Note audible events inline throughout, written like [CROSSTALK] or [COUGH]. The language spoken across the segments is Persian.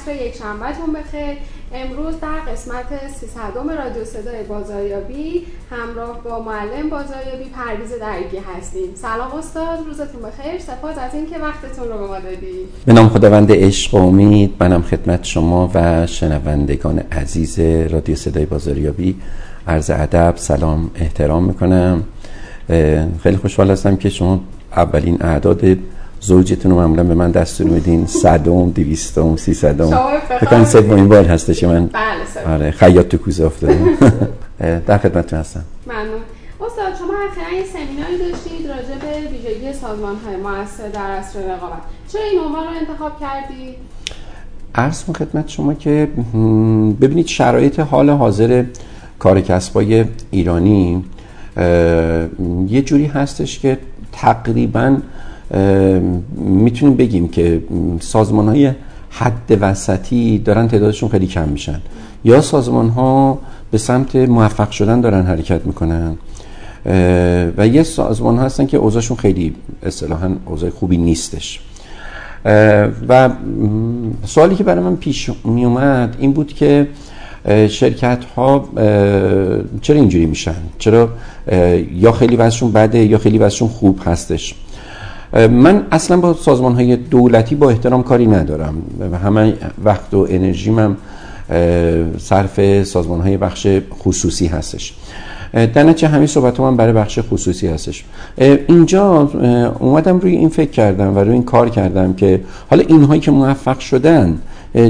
عصر یک شنبهتون بخیر. امروز در قسمت 300 رادیو صدای بازاریابی همراه با معلم بازاریابی پرویز درگی هستیم. سلام استاد روزتون بخیر. سپاس از اینکه وقتتون رو به ما دادید به نام خداوند عشق و امید منم خدمت شما و شنوندگان عزیز رادیو صدای بازاریابی. عرض ادب سلام احترام می‌کنم. خیلی خوشحال هستم که شما اولین اعداد زوجتون رو معمولا به من دستور میدین. صدم دویستم سیصدم فکر سومین بار هستش من بله آره خیاط تو کوزه افتاده. [LAUGHS] در خدمتتون هستم. ممنون. استاد شما اخیرا یه سمیناری داشتید راجع به ویژگی سازمان های موثر در عصر رقابت. چرا این عنوان رو انتخاب کردید عرض خدمت شما که ببینید شرایط حال حاضر کار کسبای ایرانی یه جوری هستش که تقریبا می‌تونیم بگیم که سازمان های حد وسطی دارن تعدادشون خیلی کم میشن. یا سازمان ها به سمت موفق شدن دارن حرکت می‌کنن و یه سازمان ها هستن که اوضاعشون خیلی اصطلاحا اوضاع خوبی نیستش. و سوالی که برای من پیش می اومد این بود که شرکت ها چرا اینجوری میشن؟ چرا یا خیلی وضعشون بده یا خیلی وضعشون خوب هستش؟ من اصلا با سازمان های دولتی با احترام کاری ندارم. و همه وقت و انرژیم هم صرف سازمان های بخش خصوصی هستش. در نتیجه همین صحبت من برای بخش خصوصی هستش. اینجا اومدم روی این فکر کردم و روی این کار کردم که حالا اینهایی که موفق شدن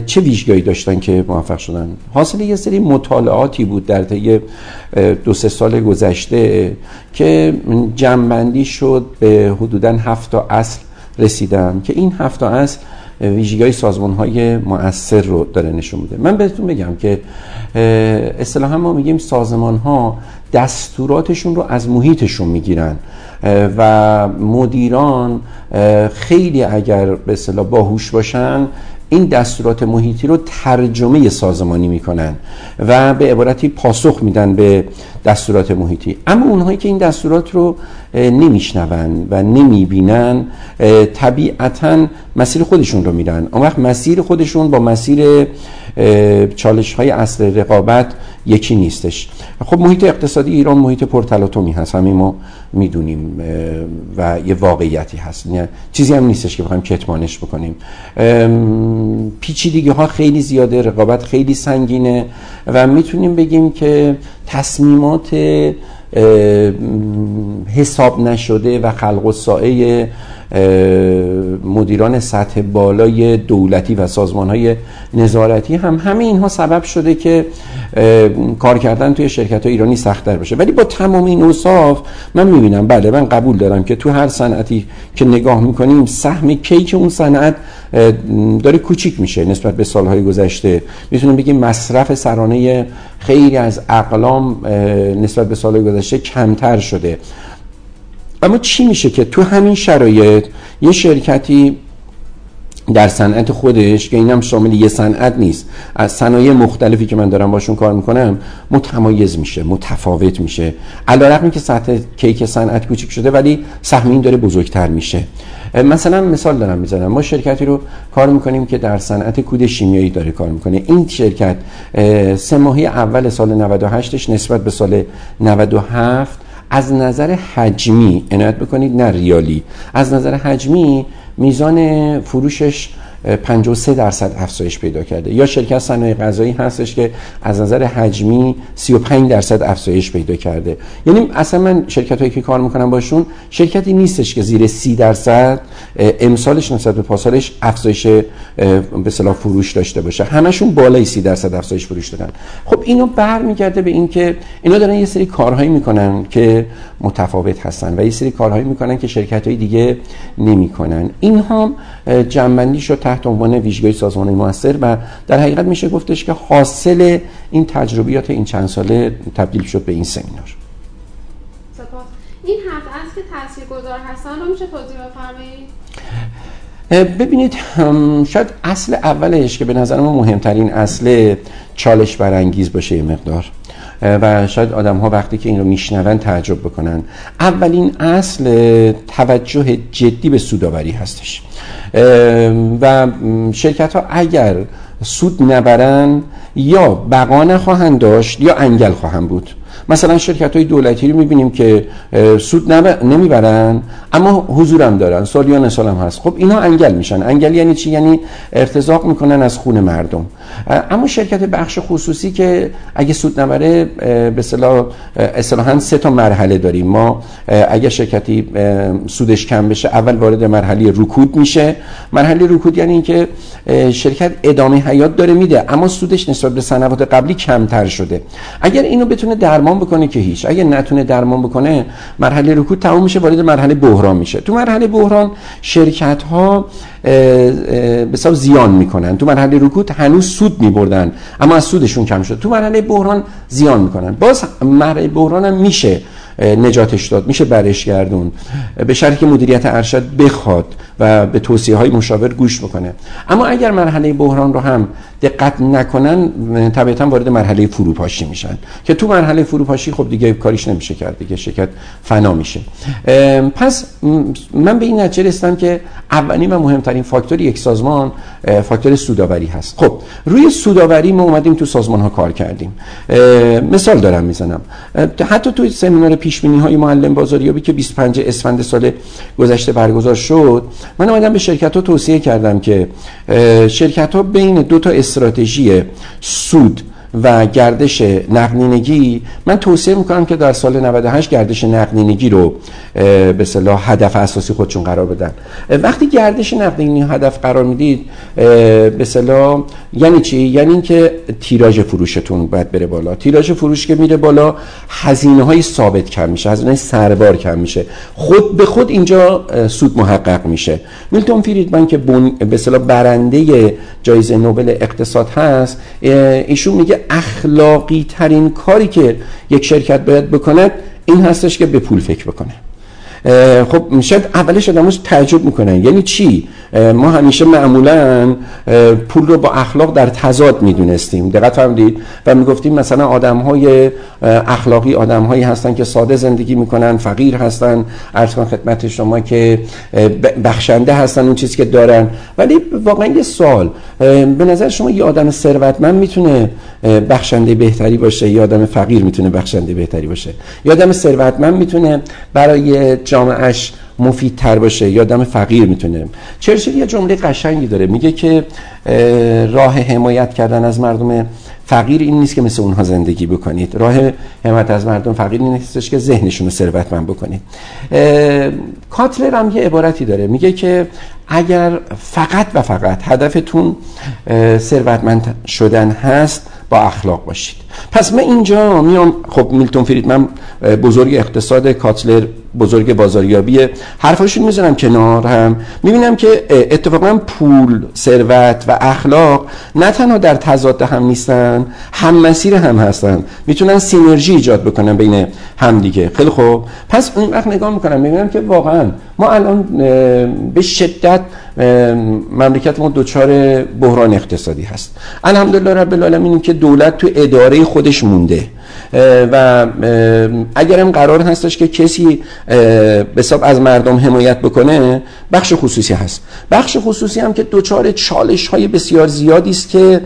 چه ویژگاهی داشتن که موفق شدن؟ حاصل یه سری مطالعاتی بود در طی دو سه سال گذشته که جنبندی شد به حدودا هفت تا اصل رسیدم که این هفت تا اصل ویژگی سازمان های مؤثر رو داره نشون میده. من بهتون بگم که اصطلاحا ما میگیم سازمان ها دستوراتشون رو از محیطشون می‌گیرن و مدیران خیلی اگر به اصطلاح باهوش باشن این دستورات محیطی رو ترجمه سازمانی می‌کنن و به عبارتی پاسخ میدن به دستورات محیطی. اما اونهایی که این دستورات رو نمیشنون و نمی‌بینن طبیعتا مسیر خودشون رو میرن اون وقت مسیر خودشون با مسیر چالش های اصل رقابت یکی نیستش. خب محیط اقتصادی ایران محیط پرتلاطمی هست همین ما می‌دونیم و یه واقعیتی هست. یعنی چیزی هم نیستش که بخوایم کتمانش بکنیم. پیچیدگی ها خیلی زیاده رقابت خیلی سنگینه و می‌تونیم بگیم که تصمیمات حساب نشده و خلق و سائه مدیران سطح بالای دولتی و سازمان های نظارتی هم همه اینها سبب شده که کار کردن توی شرکت های ایرانی سختتر بشه. ولی با تمام این اوصاف من می‌بینم بله من قبول دارم که تو هر صنعتی که نگاه می‌کنیم سهم کیک اون صنعت داره کوچیک میشه نسبت به سالهای گذشته. می‌تونیم بگیم مصرف سرانه خیلی از اقلام نسبت به سالهای گذشته کمتر شده. اما چی میشه که تو همین شرایط یه شرکتی در صنعت خودش که اینم شامل یه صنعت نیست. از صنایع مختلفی که من دارم باشون کار می‌کنم متمایز میشه متفاوت میشه. علیرغم که سطح کیک صنعت کوچیک شده ولی سهم این داره بزرگتر میشه. مثلا مثال دارم می‌زنم. ما شرکتی رو کار می‌کنیم که در صنعت کود شیمیایی داره کار می‌کنه. این شرکت سه ماهی اول سال 98ش نسبت به سال 97 از نظر حجمی عنایت بکنید نه ریالی. از نظر حجمی میزان فروشش 53 درصد افزایش پیدا کرده. یا شرکت صنایع غذایی هستش که از نظر حجمی 35 درصد افزایش پیدا کرده. یعنی اصلا من شرکت هایی که کار می‌کنم باشون شرکتی نیستش که زیر 30 درصد امسالش نسبت به پاسالش افزایش به صلاح فروش داشته باشه. همشون بالای 30 درصد افزایش فروش دارن خب اینو برمیگرده به اینکه اینا دارن یه سری کارهایی می‌کنن که متفاوت هستن و یه سری کارهایی می‌کنن که شرکت های دیگه نمی‌کنن. اینها جنبندی شد تحت عنوان ویژگی سازمان موثر و در حقیقت میشه گفتش که حاصل این تجربیات این چند ساله تبدیل شد به این سمینار. سپاس. این هفت از که تاثیرگذار هستن رو میشه توضیح بفرمایید؟ ببینید شاید اصل اولش که به نظر ما مهمترین اصل چالش برانگیز باشه یه مقدار. و شاید آدم ها وقتی که این رو میشنون تعجب بکنن. اولین اصل توجه جدی به سوداوری هستش. و شرکت ها اگر سود نبرن یا بقا نخواهند داشت یا انگل خواهند بود. مثلا شرکت های دولتی رو می‌بینیم که سود نمی‌برن اما حضورم دارن سالیان سال هم هست. خب اینا انگل میشن. انگل یعنی چی؟ یعنی ارتزاق می‌کنن از خون مردم. اما شرکت بخش خصوصی که اگه سود نبره به اصطلاحا سه تا مرحله داریم. ما اگه شرکتی سودش کم بشه اول وارد مرحله رکود میشه. مرحله رکود یعنی اینکه شرکت ادامه حیات داره میده اما سودش نسبت به سنوات قبلی کمتر شده. اگر اینو بتونه درمان بکنه که هیچ. اگه نتونه درمان بکنه مرحله رکود تموم میشه وارد مرحله بحران میشه. تو مرحله بحران شرکت ها به زیان می‌کنن. تو مرحله رکود هنوز سود میبردن اما از سودشون کم شد. تو مرحله بحران زیان می‌کنن. باز مرحله بحران هم میشه نجاتش داد. میشه برش گردون. به شرطی که مدیریت ارشد بخواد و به توصیه های مشاور گوش بکنه. اما اگر مرحله بحران رو هم دقت نکنن طبیعتا وارد مرحله فروپاشی میشن. که تو مرحله فروپاشی خب دیگه کاریش نمیشه کرد دیگه شرکت فنا میشه. پس من به این نتیجه رسیدم که اولین و مهمترین فاکتور یک سازمان فاکتور سوداوری هست. خب روی سوداوری ما اومدیم تو سازمان ها کار کردیم. مثال دارم می‌زنم. حتی تو سمینار پیش بینی های معلم بازاریابی که 25 اسفند سال گذشته برگزار شد من اومدم به شرکت ها توصیه کردم که شرکت ها بین دو تا استراتژی سود و گردش نقدینگی من توصیه می‌کنم که در سال 98 گردش نقدینگی رو به صلاح هدف اساسی خودشون قرار بدن. وقتی گردش نقدینگی هدف قرار می‌دید به صلاح یعنی چی؟ یعنی اینکه تیراژ فروشتون باید بره بالا. تیراژ فروش که میره بالا هزینه های ثابت کم میشه هزینه سربار کم میشه. خود به خود اینجا سود محقق میشه. میلتون فریدمن که به صلاح برنده جایزه نوبل اقتصاد هست ایشون میگه اخلاقی ترین کاری که یک شرکت باید بکنه این هستش که به پول فکر بکنه. خب شاید اولش آدمش تعجب می‌کنن. یعنی چی؟ ما همیشه معمولا پول رو با اخلاق در تضاد می‌دونستیم. دقت فرمودید؟ و می‌گفتیم مثلا آدم های اخلاقی آدم هایی هستن که ساده زندگی می‌کنن فقیر هستن. ارز خدمت شما که بخشنده هستن اون چیزی که دارن. ولی واقعا یه سوال. به نظر شما یه آدم ثروتمند می‌تونه بخشنده بهتری باشه؟ یا آدم فقیر می‌تونه بخشنده بهتری باشه؟ یا آدم ثروتمند می‌تونه برای جامعهش مفیدتر باشه یا آدم فقیر می‌تونه. چرچیل یه جمله قشنگی داره. میگه که راه حمایت کردن از مردم فقیر این نیست که مثل اونها زندگی بکنید. راه حمایت از مردم فقیر این نیستش که ذهنشون رو ثروتمند بکنید. کاتلر هم یه عبارتی داره. میگه که اگر فقط و فقط هدفتون ثروتمند شدن هست با اخلاق باشید. پس من اینجا میام خب میلتون فریدمن بزرگ اقتصاد کاتلر بزرگ بازاریابی حرفاشون می‌زنم کنار هم. می‌بینم که اتفاقا پول ثروت و اخلاق نه تنها در تضاد هم نیستن هم مسیر هم هستن. می‌تونن سینرژی ایجاد بکنن بین هم دیگه. خیلی خوب. پس اون وقت نگاه می‌کنم می‌بینم که واقعا ما الان به شدت مملکت ما دچار بحران اقتصادی هست. الحمدلله رب العالمین که دولت تو اداره خودش مونده. و اگرم قرار هستش که کسی به از مردم حمایت بکنه بخش خصوصی هست. بخش خصوصی هم که دچار چالش های بسیار زیادی است که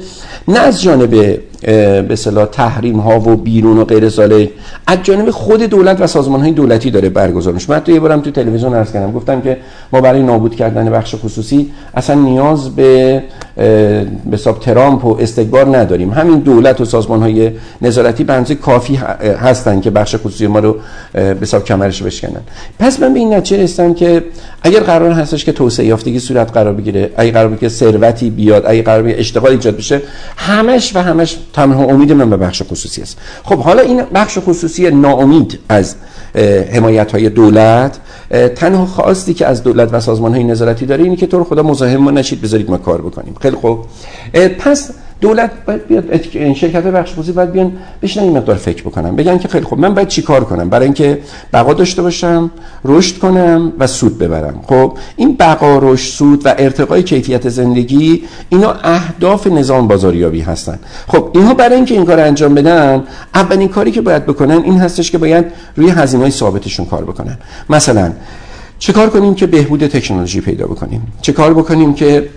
نه از جانب به صلاح تحریم ها و بیرون و غیر ذالک از جانب خود دولت و سازمان های دولتی داره برگزار میشه من تو یه بارم تو تلویزیون عرض کردم. گفتم که ما برای نابود کردن بخش خصوصی اصلا نیاز به به ترامپ و استکبار نداریم. همین دولت و سازمان های نظارتی به کافی هستن که بخش خصوصی ما رو به حساب کمرش بشکنن. پس من به این نتیجه رسیدم که اگر قرار هستش که توسعه یافتگی صورت قرار بگیره اگه قرار بگیره ثروتی بیاد اگه قرار بگیره اشتغال ایجاد بشه همش و همش تنها امید من به بخش خصوصی است. خب حالا این بخش خصوصی ناامید از حمایت های دولت تنها خواستی که از دولت و سازمان های نظارتی داره اینه که تو رو خدا مزاحم ما نشید بذارید ما کار بکنیم. خیلی خوب. پس دولت باید بیاد شرکت بخش خصوصی باید بیان بشنن این مقدار فکر بکنم بگن که خیلی خوب من باید چیکار کنم؟ برای اینکه بقا داشته باشم رشد کنم و سود ببرم. خب این بقا رشد سود و ارتقای کیفیت زندگی اینا اهداف نظام بازاریابی هستن. خب اینها برای اینکه این کار انجام بدن اولین کاری که باید بکنن این هستش که باید روی هزینه‌های ثابتشون کار بکنن. مثلا چه کار کنیم که بهبود تکنولوژی پیدا بکنیم؟ چه کار بکنیم که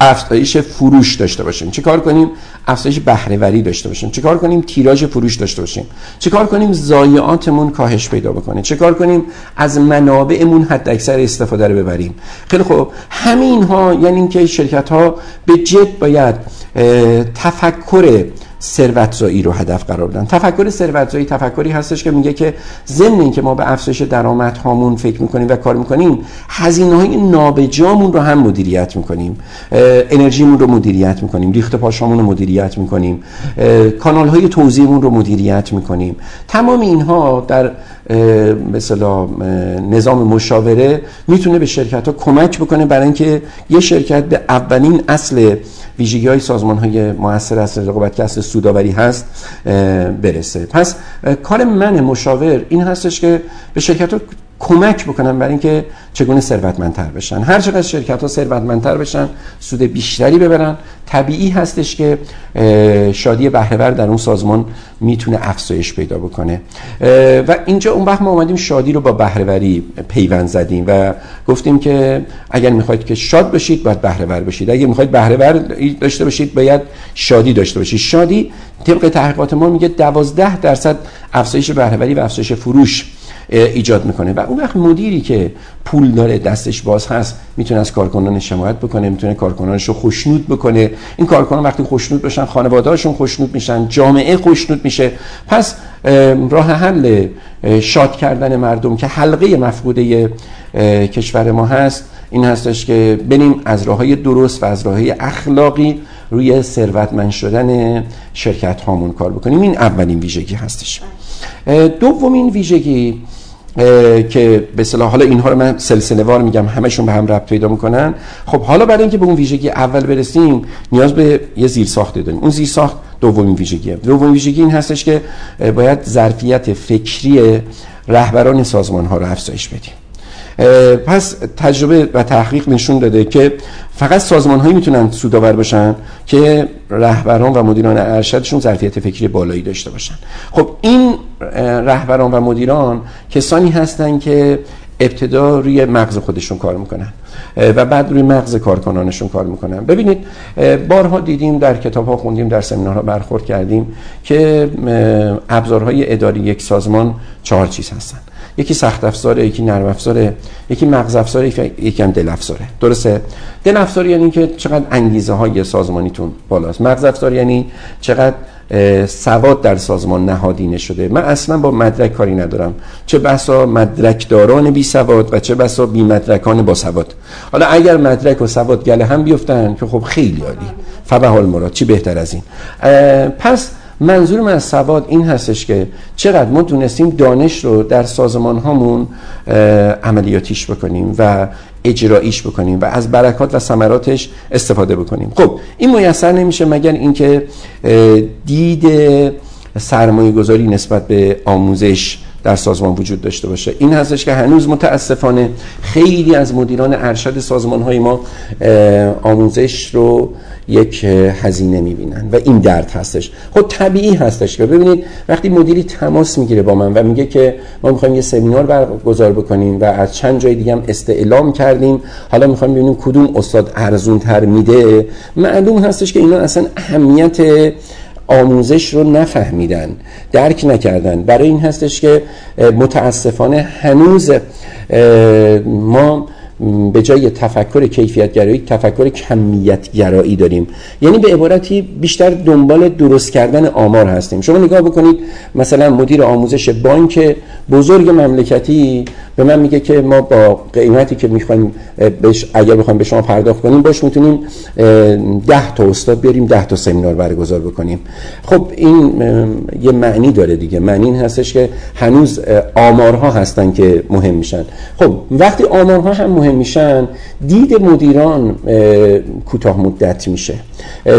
افزایش فروش داشته باشیم. چه کار کنیم؟ افزایش بهرهوری داشته باشیم. چه کار کنیم؟ تیراژ فروش داشته باشیم. چه کار کنیم؟ ضایعاتمون کاهش پیدا بکنه. چه کار کنیم؟ از منابعمون حد اکثر استفاده رو ببریم. خیلی خوب. همین ها یعنی اینکه شرکت ها به جد باید تفکر ثروتزایی رو هدف قرار بدن. تفکر ثروتزایی تفکری هستش که میگه که ضمن اینکه ما به افزایش درآمد هامون فکر می‌کنیم و کار می‌کنیم هزینه های نابجامون رو هم مدیریت می‌کنیم. انرژیمون رو مدیریت می‌کنیم. ریخت پاشامون رو مدیریت می‌کنیم. کانال های توزیعمون رو مدیریت می‌کنیم. تمام اینها در مثلا نظام مشاوره می‌تونه به شرکت ها کمک بکنه برای اینکه یه شرکت به اولین اصل ویژگی های سازمان های موثر از رقابت که اصل سوداوری هست برسه. پس کار من مشاور این هستش که به شرکت ها کمک بکنن برای اینکه چگونه ثروتمندتر بشن. هر چقدر شرکت ها ثروتمندتر بشن سود بیشتری ببرن طبیعی هستش که شادی بهرهور در اون سازمان می‌تونه افزایش پیدا بکنه. و اینجا اون وقت ما اومدیم شادی رو با بهرهوری پیوند زدیم و گفتیم که اگر می‌خواید که شاد باشید باید بهرهور باشید اگر می‌خواید بهرهور داشته باشید باید شادی داشته باشید. شادی طبق تحقیقات ما میگه 12 درصد افزایش بهرهوری و افزایش فروش ایجاد می‌کنه. و اون وقت مدیری که پول داره دستش باز هست می‌تونه از کارکنانش حمایت بکنه می‌تونه کارکنانش رو خوشنود بکنه. این کارکنان وقتی خوشنود بشن خانواده‌هاشون خوشنود میشن جامعه خوشنود میشه. پس راه حل شاد کردن مردم که حلقه مفقوده کشور ما هست این هستش که بریم از راه های درست و از راه های اخلاقی روی ثروتمند شدن شرکت هامون کار بکنیم. این اولین ویژگی هستش. دومین ویژگی که به صلاح حالا اینها رو من سلسله وار میگم همشون به هم ربط پیدا می‌کنن. خب حالا برای اینکه به اون ویژگی اول برسیم نیاز به یه زیر ساخته داریم. اون زیر ساخت دومین ویژگیه. دومین ویژگی این هستش که باید ظرفیت فکری رهبران سازمان ها رو افزایش بدیم. پس تجربه و تحقیق نشون داده که فقط سازمان هایی می‌تونن سودآور باشن که رهبران و مدیران ارشدشون ظرفیت فکری بالایی داشته باشن. خب این رهبران و مدیران کسانی هستن که ابتدا روی مغز خودشون کار می‌کنن و بعد روی مغز کارکنانشون کار می‌کنن. ببینید بارها دیدیم در کتاب ها خوندیم در سمینارها برخورد کردیم که ابزارهای اداری یک سازمان چهار چیز هستن. یکی سخت افزاره یکی نرم افزاره یکی مغز افزاره یکی هم دل افزاره درسته؟ دل افزار یعنی که چقدر انگیزه های سازمانیتون بالاست. مغز افزار یعنی چقدر سواد در سازمان نهادینه شده من اصلا با مدرک کاری ندارم. چه بسا مدرکداران بی سواد و چه بسا بی مدرکان با سواد. حالا اگر مدرک و سواد گله هم بیفتن که خب خیلی عالی. فبه حال مراد چی بهتر از این؟ پس منظور من از سواد این هستش که چقدر ما دونستیم دانش رو در سازمان هامون عملیاتیش بکنیم و اجراییش بکنیم و از برکات و ثمراتش استفاده بکنیم. خب این میسر نمیشه مگر اینکه دید سرمایه گذاری نسبت به آموزش در سازمان وجود داشته باشه. این هستش که هنوز متاسفانه خیلی از مدیران ارشد سازمان های ما آموزش رو یک هزینه می‌بینن و این درد هستش. خب طبیعی هستش که ببینید وقتی مدیری تماس می‌گیره با من و میگه که ما می‌خوایم یه سمینار برگزار بکنیم و از چند جای دیگه هم استعلام کردیم حالا می‌خوایم ببینیم کدوم استاد ارزون تر میده معلوم هستش که اینا اصلا اهمیت آموزش رو نفهمیدن درک نکردن. برای این هستش که متاسفانه هنوز ما به جای تفکر کیفیت گرایی تفکر کمیت گرایی داریم. یعنی به عبارتی بیشتر دنبال درست کردن آمار هستیم. شما نگاه بکنید مثلا مدیر آموزش بانک بزرگ مملکتی به من میگه که ما با قیمتی که می‌خوایم اگر بخوایم به شما پرداخت کنیم باش می‌تونیم ده تا استاد بیاریم ده تا سمینار برگزار بکنیم. خب این یه معنی داره دیگه. معنی این هستش که هنوز آمارها هستن که مهم میشن. خب وقتی آمارها هم مهم مهم میشن دید مدیران کوتاه مدت میشه.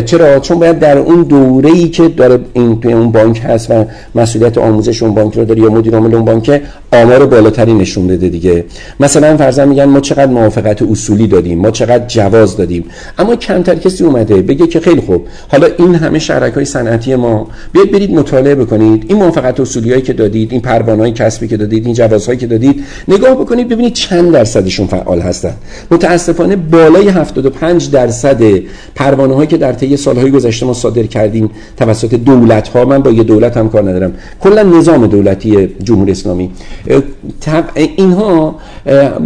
چرا؟ چون باید در اون دوره ای که داره این توی اون بانک هست و مسئولیت آموزش اون بانک رو داره یا مدیر عامل اون بانک آمار بالاتری نشون بده دیگه. مثلا فرضاً میگن ما چقدر موافقت اصولی دادیم ما چقدر جواز دادیم اما کمتر کسی اومده بگه که خیلی خوب حالا این همه شرکای صنعتی ما بیاید برید مطالعه بکنید. این موافقت اصولی هایی که دادید این پروانه های کسبی که دادید این جوازهایی که دادید نگاه بکنید ببینید چند درصدشون فعال هستن. متاسفانه بالای 75 درصد پروانه هایی که در طی سالهای گذشته ما صادر کردیم توسط دولت ها من با یه دولت هم کار ندارم. کلا نظام دولتی جمهوری اسلامی. اینها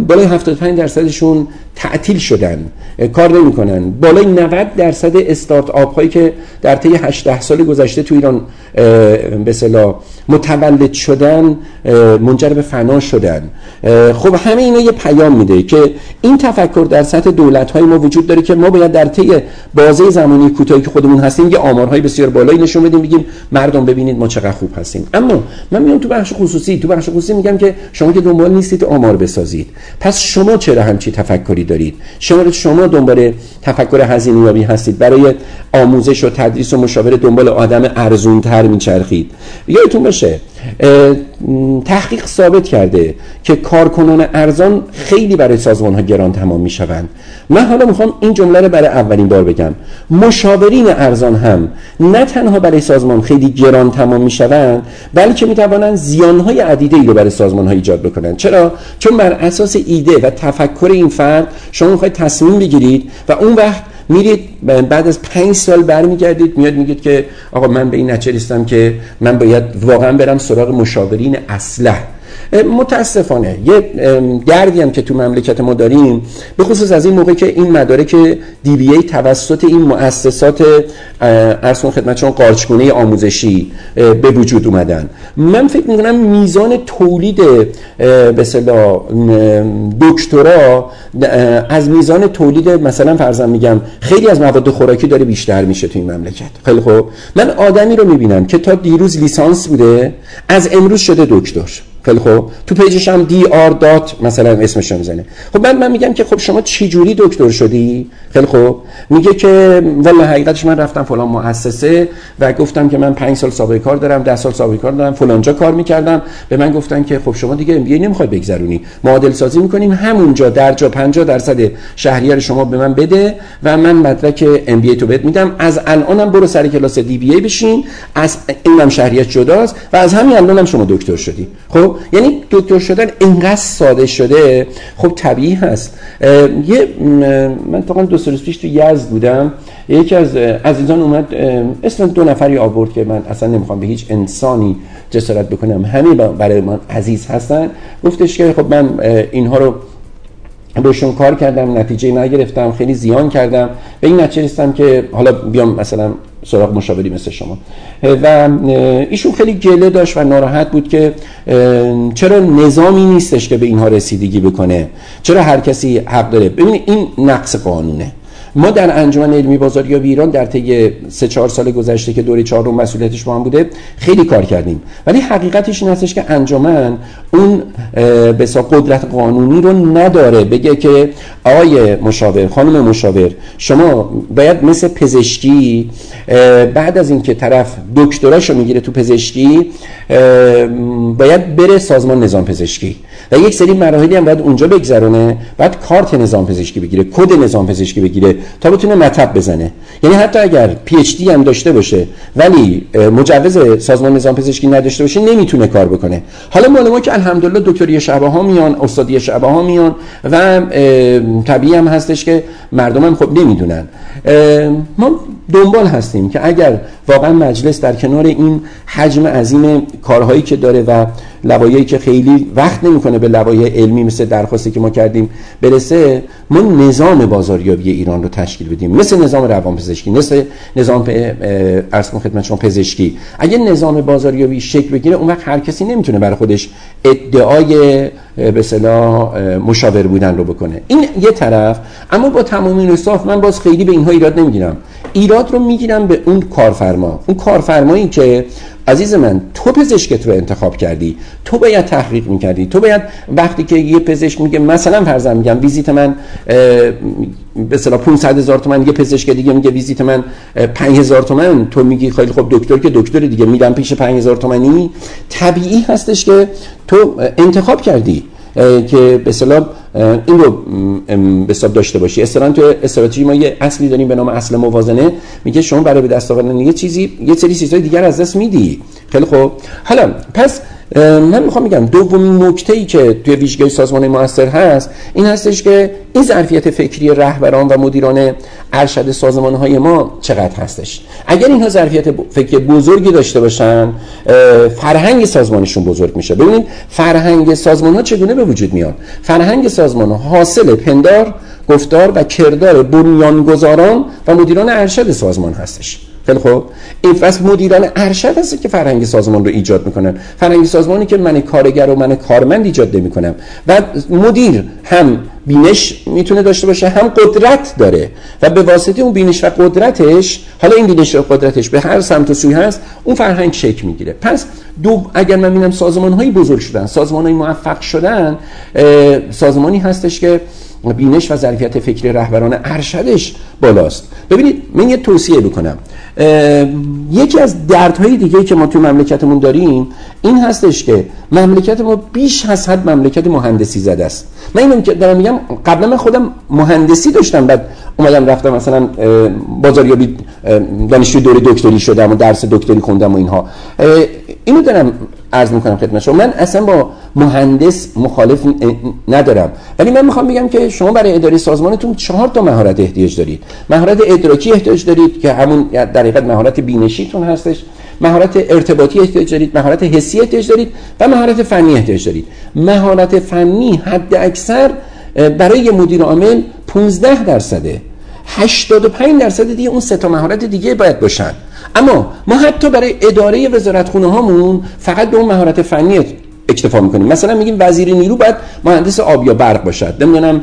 بالای 75 درصدشون تعطیل شدن کار نمی‌کنن. بالای 90 درصد استارت آپ هایی که در طی 18 سال گذشته تو ایران به متولد شدن منجر به فنا شدن. خب همه اینا یه پیام میده که این تفکر در سطح دولت های ما وجود داره که ما باید در طی بازه زمانی کوتاهی که خودمون هستیم یه آمارهای بسیار بالایی نشون بدیم بگیم مردم ببینید ما چقدر خوب هستیم. اما من میام تو بخش خصوصی تو بخش خصوصی میگم که شما که دنبال نیستید آمار بسازید. پس شما چرا همچی تفکری دارید. شما شما دنبال تفکر هزینه یابی هستید. برای آموزش و تدریس و مشاوره دنبال آدم ارزون تر میچرخید. یادتون باشه تحقیق ثابت کرده که کارکنان ارزان خیلی برای سازمان ها گران تمام می شوند من حالا می‌خوام این جمله رو برای اولین بار بگم. مشاورین ارزان هم نه تنها برای سازمان خیلی گران تمام می شوند بلکه می توانند زیان های عدیده ای رو برای سازمان ها ایجاد بکنند. چرا؟ چون بر اساس ایده و تفکر این فرد شما می‌خواید تصمیم بگیرید و اون وقت میرید بعد از پنج سال برمیگردید میاد میگید که آقا من به این نچه که من باید واقعا برم سراغ مشاورین اسلح متاسفانه. یه گردی هم که تو مملکت ما داریم به خصوص از این موقع که این مدارک DBA توسط این مؤسسات عرضم خدمتتون قارچگونه آموزشی به وجود اومدن. من فکر می‌کنم میزان تولید به دکترا از میزان تولید مثلا فرضاً میگم خیلی از مواد خوراکی داره بیشتر میشه تو این مملکت. خیلی خوب. من آدمی رو می‌بینم که تا دیروز لیسانس بوده از امروز شده دکتر. خیلی خوب. تو page ش هم DR dot مثلا اسمش رو می‌زنه. خب بعد من میگم که خب شما چی جوری دکتر شدی؟ خیلی خوب. میگه که والا حقیقتش من رفتم فلان مؤسسه و گفتم که من 5 سال سابقه کار دارم 10 سال سابقه کار دارم فلانجا کار می‌کردم. به من گفتن که خب شما دیگه ام بی نمی‌خواد بگذرونی. معادل سازی می‌کنیم. همونجا در جا 50 درصد شهریار شما به من بده و من مدرک ام بی تو بهت میدم. از الانم برو سر کلاس دی بی ای بشین. از اینم شهریت جداست و از همین الانم شما دکتر شدی. خب؟ یعنی دکتر شدن اینقدر ساده شده خب طبیعی هست. یه من تقریبا دو سال پیش تو یزد بودم. یکی از عزیزان اومد اصلا دو نفری آورد که من اصلا نمی‌خوام به هیچ انسانی جسارت بکنم. همه برای من عزیز هستن. گفتش که خب من اینها رو بهشون کار کردم نتیجه نگرفتم خیلی زیان کردم. به این نتیجه رسیدم که حالا بیام مثلا سراغ مشاوری مثل شما. و ایشون خیلی گله داشت و ناراحت بود که چرا نظامی نیستش که به اینها رسیدگی بکنه؟ چرا هر کسی حق داره؟ ببینید این نقص قانونه. ما در انجمن علمی بازاریابی ایران در طی سه چهار سال گذشته که دوره چهارم مسئولیتش با هم بوده خیلی کار کردیم. ولی حقیقتش این هستش که انجمن اون به قدرت قانونی رو نداره. بگه که آقای مشاور خانم مشاور شما باید مثل پزشکی بعد از اینکه طرف دکتراشو می‌گیره تو پزشکی باید بره سازمان نظام پزشکی. و یک سری مراحلی هم باید اونجا بگذرونه بعد کارت نظام پزشکی بگیره کد نظام پزشکی بگیره. تا بتونه مطب بزنه. یعنی حتی اگر پی اچ دی هم داشته باشه ولی مجوز سازمان نظام پزشکی نداشته باشه نمی‌تونه کار بکنه. حالا مال ما که الحمدلله دکتری شعبه ها میان استادی شعبه ها میان و طبیعی هم هستش که مردم هم خب نمی‌دونن. ما دنبال هستیم که اگر واقعا مجلس در کنار این حجم عظیم کارهایی که داره و لوایایی که خیلی وقت نمی‌کنه به لوایای علمی مثل درخواستی که ما کردیم برسه ما نظام بازاریابی ایران رو تشکیل بدیم. مثل نظام روانپزشکی مثل نظام ارز خدمت شما پزشکی. اگه نظام بازاریابی شکل بگیره اون وقت هر کسی نمی‌تونه برای خودش ادعای به صلاح مشاور بودن رو بکنه. این یه طرف اما با تمام انصاف من باز خیلی به اینها ایراد نمی‌گیرم. ایراد رو می‌گیرم به اون کارفرما. اون کارفرمایی که عزیز من تو پزشکت رو انتخاب کردی. تو باید تحقیق می‌کردی. تو باید وقتی که یه پزشک میگه مثلا فرضاً میگم ویزیت من به اصطلاح 500 هزار تومن یه پزشک دیگه میگه ویزیت من 5000 تومن. تو میگی خیلی خب دکتر که دکتر دیگه میدم پیش 5000 تومانی طبیعی هستش که تو انتخاب کردی. که به اصطلاح این رو به حساب داشته باشی. اصطلاحا تو استراتژی ما یه اصلی داریم به نام اصل موازنه. میگه شما برای به دست آوردن یه چیزی یه سری چیزهای دیگر از دست میدی. خیلی خوب. حالا پس من می‌خوام میگم دومین نکته ای که توی ویژگی سازمان موثر هست این هستش که این ظرفیت فکری رهبران و مدیران ارشد سازمان های ما چقدر هستش. اگر اینها ظرفیت فکری بزرگی داشته باشن فرهنگ سازمانشون بزرگ میشه. ببینید فرهنگ سازمان ها چگونه به وجود میاد فرهنگ سازمان ها حاصل پندار گفتار و کردار بنیانگذاران و مدیران ارشد سازمان هستش. خیلی خوب. این پس مدیران ارشد هست که فرهنگ سازمان رو ایجاد می‌کنن. فرهنگ سازمانی که من کارگر و من کارمند ایجاد نمی‌کنم. و مدیر هم بینش می‌تونه داشته باشه هم قدرت داره. و به واسطه اون بینش و قدرتش حالا این بینش و قدرتش به هر سمت و سوی هست اون فرهنگ شکل می‌گیره. پس دو اگر من می‌بینم سازمان هایی بزرگ شدن سازمان های موفق شدن سازمانی هستش که بینش و ظرفیت فکری رهبران ارشدش بالاست. ببینید من یه توصیه بکنم. یکی از دردهای دیگه که ما توی مملکتمون داریم این هستش که مملکت ما بیش از حد مملکت مهندسی زده است. من اینو دارم میگم قبلا من خودم مهندسی داشتم بعد اومدم رفتم مثلا بازاریابی دانشجوی دوره دکتری شدم و درس دکتری خوندم و اینها. اینو دارم عرض می‌کنم خدمت شما. من اصلا با مهندس مخالف ندارم. ولی من می‌خوام بگم که شما برای اداره سازمانتون چهار تا مهارت احتیاج دارید. مهارت ادراکی احتیاج دارید که همون در حقیقت مهارت بینشیتون هستش. مهارت ارتباطی احتیاج دارید. مهارت حسی احتیاج دارید و مهارت فنی احتیاج دارید. مهارت فنی حد اکثر برای مدیر عامل 15 درصده 85 درصد دیگه اون سه تا مهارت دیگه باید باشن. اما ما حتی برای اداره وزارتخونه هامون فقط به اون مهارت فنی اکتفا می‌کنیم. مثلا میگیم وزیر نیرو باید مهندس آب یا برق باشد. نمی‌دونم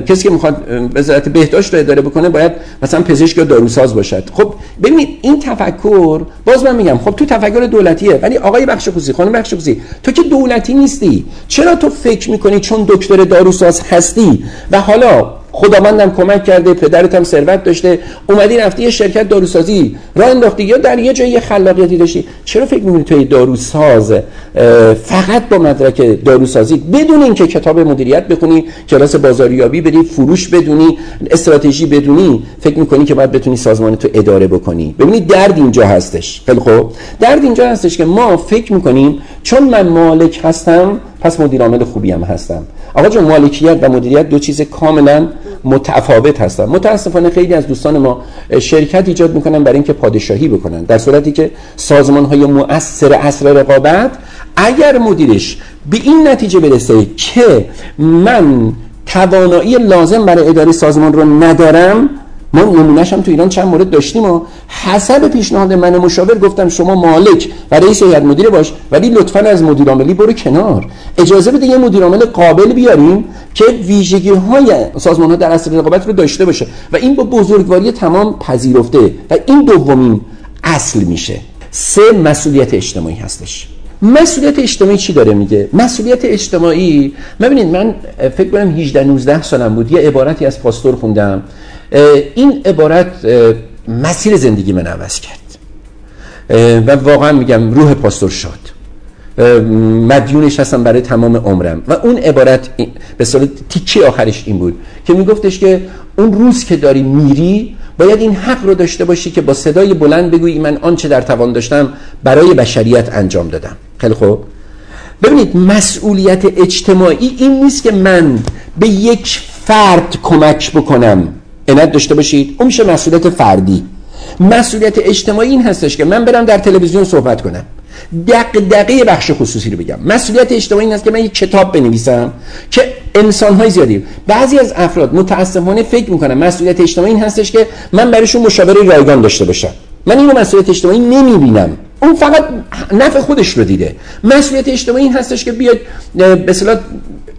کسی که می‌خواد وزارت بهداشت رو اداره بکنه باید مثلا پزشک یا داروساز باشد. خب ببینید این تفکر باز من میگم خب تو تفکر دولتیه ولی آقای بخش خصوصی خانم بخش خصوصی تو که دولتی نیستی. چرا تو فکر می‌کنی چون دکتر داروساز هستی؟ و حالا خداوندم کمک کرده پدرت هم ثروت داشته. اومدی رفتی یه شرکت داروسازی. راه انداختی یا در یه جایی خلاقیتی داشتی. چرا فکر می‌کنی توی داروساز فقط با مدرک داروسازی بدون اینکه کتاب مدیریت بخونی کلاس بازاریابی بری فروش بدونی استراتژی بدونی فکر می‌کنی که باید بتونی سازمان تو اداره بکنی. ببینید درد اینجا هستش. خیلی خوب. درد اینجا هستش که ما فکر می‌کنیم چون من مالک هستم پس مدیر عامل خوبی هم هستم. آقا جون مالکیت و مدیریت دو چیز کاملا متفاوت هستن. متاسفانه خیلی از دوستان ما شرکت ایجاد می‌کنن برای اینکه پادشاهی بکنن. در صورتی که سازمان های مؤثر اصر رقابت اگر مدیرش به این نتیجه برسه که من توانایی لازم برای اداره سازمان رو ندارم ما نمونهش هم تو ایران چند مورد داشتیم و حسب پیشنهاد من مشاور گفتم شما مالک و رئیس هیئت مدیره باش ولی لطفا از مدیر عاملی برو کنار. اجازه بده یه مدیر عامل قابل بیاریم که ویژگی های سازمان ها در اصل رقابت رو داشته باشه و این با بزرگواری تمام پذیرفته و این دومین اصل میشه. سه مسئولیت اجتماعی هستش. مسئولیت اجتماعی چی داره میگه؟ مسئولیت اجتماعی ببینید من فکر کنم 18 19 سالم بود یه عبارتی از پاستور خوندم. این عبارت مسیر زندگی من عوض کرد. و واقعا میگم روح پاستور شد مدیونش هستم برای تمام عمرم. و اون عبارت به صورت تیکه آخرش این بود که میگفتش که اون روز که داری میری باید این حق رو داشته باشی که با صدای بلند بگویی من آنچه در توان داشتم برای بشریت انجام دادم. خیلی خوب. ببینید مسئولیت اجتماعی این نیست که من به یک فرد کمک بکنم. عنایت داشته باشید. اون میشه مسئولیت فردی. مسئولیت اجتماعی این هستش که من برم در تلویزیون صحبت کنم. دقیقه بخش خصوصی رو بگم. مسئولیت اجتماعی این است که من یک کتاب بنویسم که انسان های زیادی بعضی از افراد متاسفانه فکر می‌کنم مسئولیت اجتماعی این هستش که من برایشون مشاوره رایگان داشته باشم. من اینو مسئولیت اجتماعی نمی‌بینم. اون فقط نفع خودش رو دیده. مسئولیت اجتماعی این هستش که بیاد به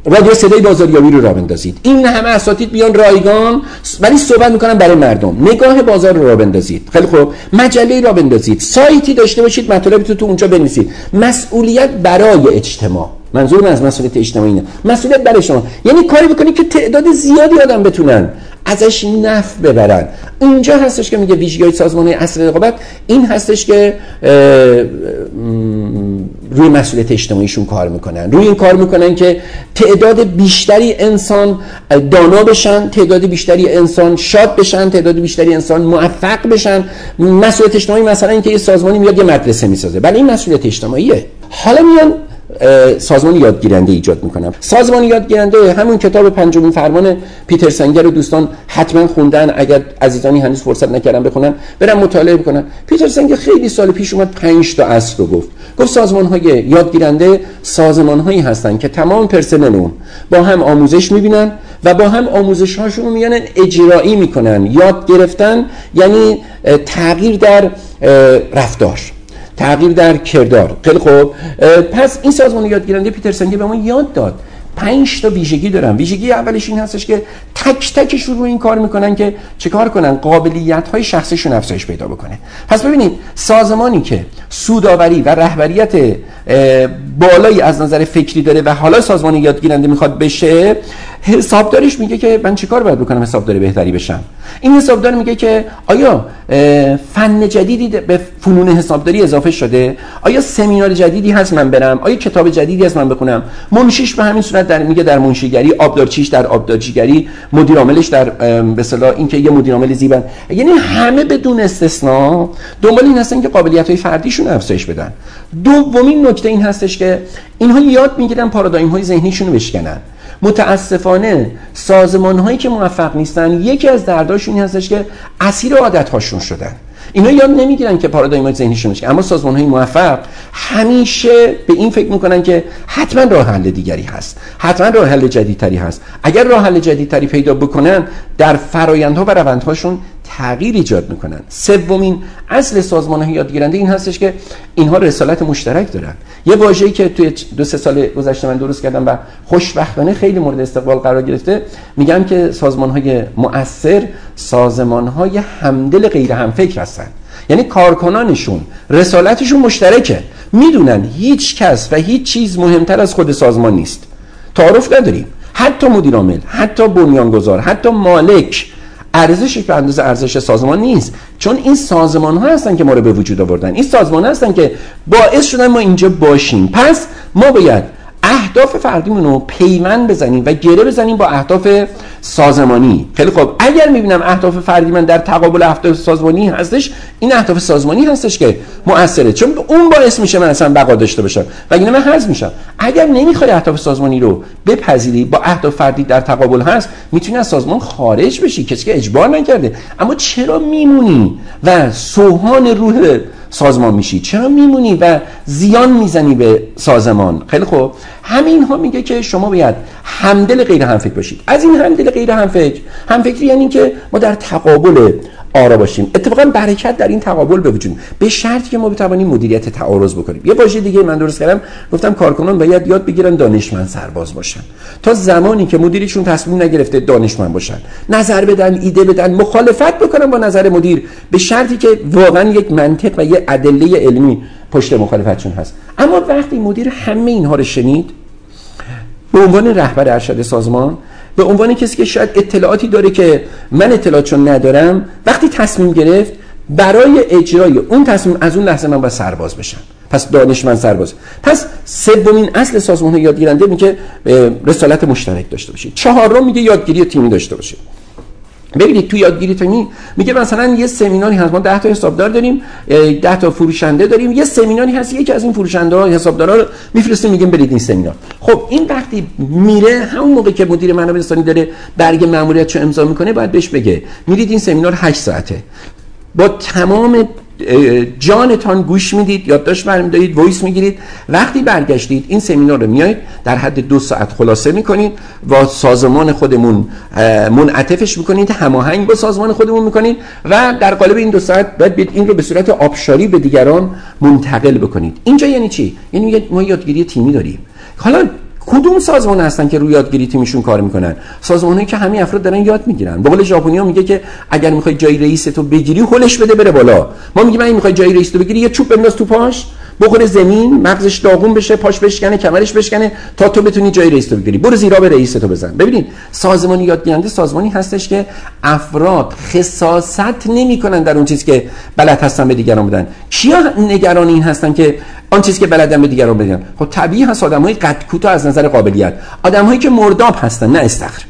رادیو صدای بازاریابی رو راه بندازید. این همه اساتید بیان رایگان ولی صحبت می‌کنن برای مردم. نگاه بازار رو راه بندازید. خیلی خوب. مجله را بندازید. سایتی داشته باشید مطالب تو اونجا بنویسید. مسئولیت برای اجتماع. منظور از مسئولیت اجتماعی نه. مسئولیت برای شما. یعنی کاری بکنید که تعداد زیادی آدم بتونن. ازش نفع ببرن. اینجا هستش که میگه ویژگی های سازمان اصل رقابت این هستش که روی مسئولیت اجتماعیشون کار می‌کنن. روی این کار می‌کنن که تعداد بیشتری انسان دانا بشن تعداد بیشتری انسان شاد بشن تعداد بیشتری انسان موفق بشن. مسئولیت اجتماعی مثلا اینکه یه سازمانی میاد یه مدرسه می‌سازه. بله این مسئولیت اجتماعیه. حالا میان سازمان یادگیرنده ایجاد می‌کنم. سازمان یادگیرنده همون کتاب پنجمین فرمان پیتر سنگر رو دوستان حتما خوندن اگر عزیزانی هنوز فرصت نکردن بخونن برم مطالعه بکنن پیتر سنگر خیلی سال پیش اومد پنج تا اصل رو گفت. گفت سازمان های یادگیرنده سازمان هایی هستن که تمام پرسنل اون با هم آموزش می‌بینن و با هم آموزش هاشون رو میانن اجرایی می‌کنن. یاد گرفتن یعنی تغییر در رفتار. تغییر در کردار. خیلی خوب. پس این سازمان یادگیرنده پیترسن به ما یاد داد. پنج تا ویژگی دارن. ویژگی اولش این هستش که تک تکش رو این کار می‌کنن که چیکار کنن؟ قابلیت های شخصیشون افزایش پیدا بکنه. پس ببینید سازمانی که سوداوری و رهبریت بالایی از نظر فکری داره و حالا سازمان یادگیرنده می‌خواد بشه حسابدارش میگه که من چیکار باید بکنم حسابدار بهتری بشم؟ این حسابدار میگه که آیا فن جدیدی به فنون حسابداری اضافه شده؟ آیا سمینار جدیدی هست من برم؟ آیا کتاب جدیدی هست من بخونم؟ منشیش به همین صورت در میگه در منشیگری آبدارچیش در آبدارچیگری مدیر عاملش در به اصطلاح اینکه یه مدیر عامل زیبن. یعنی همه بدون استثنا دنبال این هستن که قابلیت های فردیشون افزایش بدن. دومین نکته این هستش که اینها یاد می‌گیرن پارادایم های ذهنیشون رو بشکنن. متاسفانه سازمان هایی که موفق نیستن یکی از درداشون این هستش که اسیر عادت هاشون شدن. اینا یاد نمی‌گیرن که پارادایم ذهنیشون اما سازمان های موفق همیشه به این فکر می‌کنن که حتما راه حل دیگری هست. حتما راه حل جدیدتری هست. اگر راه حل جدیدتری پیدا بکنن در فرایندها و روندهاشون تغییر ایجاد می‌کنن. سومین اصل سازمان های یادگیرنده این هستش که اینها رسالت مشترک دارن. یه واژه‌ای که توی دو سه سال گذشته من درست کردم و خوشبختانه خیلی مورد استقبال قرار گرفته میگم که سازمان های مؤثر سازمان های همدل غیر همفکر هستن. یعنی کارکنانشون رسالتشون مشترکه. می‌دونن هیچ کس و هیچ چیز مهمتر از خود سازمان نیست. تعارف نداریم. حتی مدیر عامل حتی بنیانگذار حتی مالک ارزشی که اندازه ارزش سازمان نیست. چون این سازمان ها هستن که ما رو به وجود آوردن. این سازمان هستن که باعث شدن ما اینجا باشیم. پس ما باید اهداف فردیمون رو پیوند بزنیم و گره بزنیم با اهداف سازمانی. خیلی خب اگر می‌بینم اهداف فردی من در تقابل اهداف سازمانی هستش این اهداف سازمانی هستش که مؤثره. چون اون باعث میشه من اصلا بقا داشته باشم. و اینه من حذف میشم. اگر نمی‌خوای اهداف سازمانی رو بپذیری با اهداف فردی در تقابل هست می‌تونی از سازمان خارج بشی کسی که اجبار نکرده. اما چرا میمونی؟ و سوهان روح سازمان میشی. چرا میمونی و زیان می‌زنی به سازمان؟ خیلی خوب. همین ها میگه که شما باید همدل غیر همفکر باشید. از این همدل غیر همفکر همفکری یعنی که ما در تقابل آرا باشیم. اتفاقا برکت در این تقابل به وجود به شرطی که ما بتوانیم مدیریت تعارض بکنیم. یه واژه دیگه من درست کردم. گفتم کارکنان باید یاد بگیرن دانشمند سرباز باشن. تا زمانی که مدیرشون تصمیم نگرفته دانشمند باشن. نظر بدن ایده بدن مخالفت بکنن با نظر مدیر. به شرطی که واقعا یک منطق و یه ادله علمی پشت مخالفتشون هست. اما وقتی مدیر همه اینها رو شنید به عنوان رهبر ارشد سازمان به عنوان کسی که شاید اطلاعاتی داره که من اطلاعاتشون ندارم وقتی تصمیم گرفت برای اجرای اون تصمیم از اون لحظه من باید سرباز بشم. پس دانشمند سرباز. پس سومین اصل سازمان یادگیرنده میگه رسالت مشترک داشته باشید. چهارم میگه یادگیری تیمی داشته باشید. ببینید تو یادگیری تیمی میگه مثلا یه سمیناری هست. ما 10 تا حسابدار داریم 10 تا فروشنده داریم. یه سمیناری هست یکی از این فروشنده ها حسابدارا رو میفرسته میگیم برید این سمینار. خب این وقتی میره همون موقع که مدیر منابع انسانی داره برگ ماموریت رو امضا می‌کنه باید بهش بگه. میرید این سمینار 8 ساعته. با تمام جانتان گوش می‌دید یادداشت برمیدارید وایس می‌گیرید. وقتی برگشتید این سمینار رو میایید در حد دو ساعت خلاصه می‌کنید و سازمان خودمون منعطفش می‌کنید هماهنگ با سازمان خودمون می‌کنید و در قالب این دو ساعت باید این رو به صورت آبشاری به دیگران منتقل بکنید. اینجا یعنی چی؟ یعنی ما یادگیری تیمی داریم. حالا کدوم سازمان هستن که روی یادگیری تیمشون کار می‌کنن؟ سازمانی که همین افراد دارن یاد می‌گیرن. به قول ژاپنیا میگه که اگر می‌خوای جای رئیس تو بگیری هولش بده بره بالا. ما میگیم من می‌خوای جای رئیس تو بگیری یه چوب بنداز تو پاش. بخوره زمین مغزش داغون بشه پاش بشکنه کمرش بشکنه تا تو بتونی جای رئیس تو بگیری. برو زیرا به رئیس تو بزن. ببینید سازمانی یادگیرنده سازمانی هستش که افراد خصاصت نمی‌کنن در اون چیزی که بلد هستن به دیگران بدن. کیا نگران این هستن که آن چیزی که بلدن به دیگران بدن؟ خب طبیعی هست آدمای قد کوتاه از نظر قابلیت. آدمهایی که مرداب هستن نه استخر.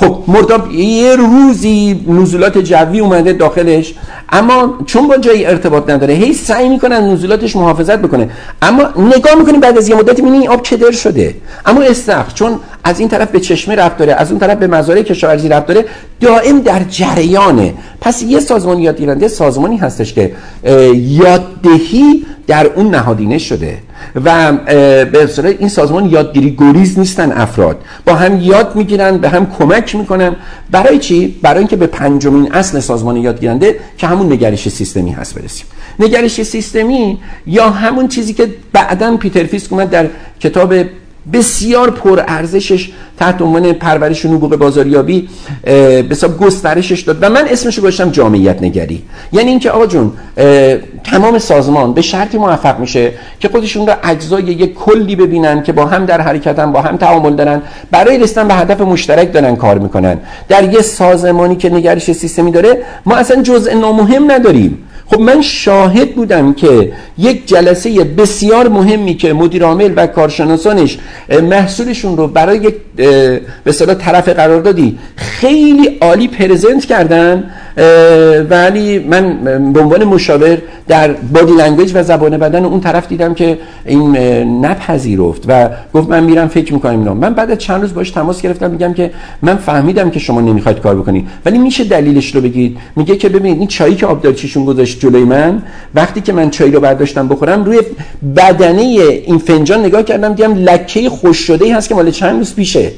خب مرداب یه روزی نزولات جوی اومده داخلش اما چون با جایی ارتباط نداره هی سعی می‌کنن نزولاتش محافظت بکنه. اما نگاه می‌کنیم بعد از یه مدتی می‌بینی آب چدر شده. اما استخر چون از این طرف به چشمه رفت داره از اون طرف به مزارع کشاورزی رفت داره دائم در جریانه. پس یه سازمان یادگیرنده سازمانی هستش که یاددهی در اون نهادینه شده و به این سازمان یادگیری گریز نیستن افراد. با هم یاد می‌گیرن به هم کمک می‌کنن. برای چی؟ برای اینکه به پنجمین اصل سازمان یادگیرنده که همون نگرش سیستمی هست برسیم. نگرش سیستمی یا همون چیزی که بعدا پیتر فیسک اومد در کتاب بسیار پر ارزشش تحت عنوان پرورش نبوغ بازاریابی به حساب گسترشش داد. و من اسمش رو گذاشتم جامعیت نگری. یعنی اینکه آقا جون تمام سازمان به شرطی موفق میشه که خودشون رو اجزای یک کلی ببینن که با هم در حرکتن با هم تعامل دارن. برای رسیدن به هدف مشترک دارن کار می‌کنن. در یه سازمانی که نگرش سیستمی داره ما اصلا جزء نامهم نداریم. خب من شاهد بودم که یک جلسه بسیار مهمی که مدیر عامل و کارشناسانش محصولشون رو برای یک به طرف قراردادی خیلی عالی پرزنت کردن ولی من به عنوان مشاور در body language و زبان بدن اون طرف دیدم که این نپذیرفت و گفت من میرم فکر می‌کنم اینا من بعد چند روز باش تماس گرفتم میگم که من فهمیدم که شما نمی‌خواید کار بکنید. ولی میشه دلیلش رو بگید. میگه که ببینید این چایی که آبدارچیشون گذاشت جلوی من وقتی که من چای رو برداشتم بخورم روی بدنه این فنجان نگاه کردم دیدم لکه خشک شده ای هست که مال چند روز پیشه.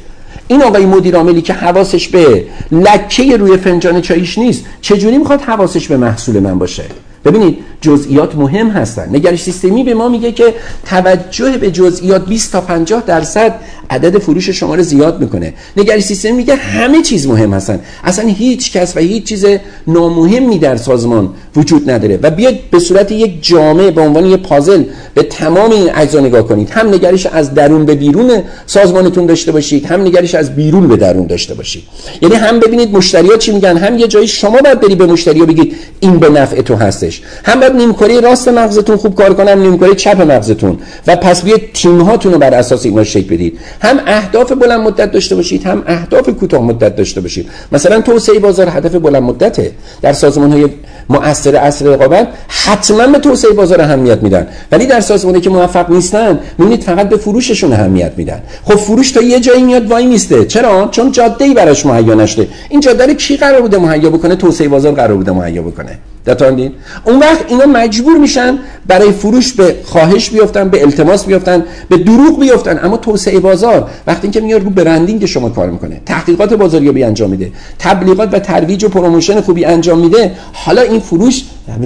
این آقای مدیر عاملی که حواسش به لکه روی فنجان چایش نیست چجوری می‌خواد حواسش به محصول من باشه؟ ببینید جزئیات مهم هستن. نگرش سیستمی به ما میگه که توجه به جزئیات 20 تا 50 درصد عدد فروش شما رو زیاد می‌کنه. نگرش سیستمی میگه همه چیز مهم هستن. اصلا هیچ کس و هیچ چیز نامهمی در سازمان وجود نداره. و بیاید به صورت یک جامعه به عنوان یک پازل به تمام این اجزا نگاه کنید. هم نگرش از درون به بیرون سازمانتون داشته باشید هم نگرش از بیرون به درون داشته باشید. یعنی هم ببینید مشتریات چی میگن هم یه جایی شما باید بری به مشتری بگید این به نفع تو هستش. هم باید نیمکره راست مغزتون خوب کار کنم نیمکره چپ مغزتون. و پس بیاید تیم هاتون رو بر اساس اینا شکل بدید. هم اهداف بلند مدت داشته باشید هم اهداف کوتاه مدت داشته باشید. مثلا توسعه بازار هدف بلند مدته. در سازمان های مؤثر اصل رقابت حتما به توسعه بازار اهمیت میدن. ولی در سازمانی که موفق نیستن می‌بینید فقط به فروششون اهمیت میدن. خب فروش تا یه جایی میاد وای میسته. چرا؟ چون جاده ای براش مهیا نشده. این جاده رو کی قرار بوده مهیا بکنه؟ توسعه بازار قرار بوده مهیا بکنه. دتاندین. اون وقت اینا مجبور میشن برای فروش به خواهش بیفتن به التماس بیفتن به دروغ بیفتن. اما توسعه بازار وقتی که میاد رو branding شما کار می‌کنه تحقیقات بازاریابی انجام میده تبلیغات و ترویج و promotion خوبی انجام میده حالا این فروش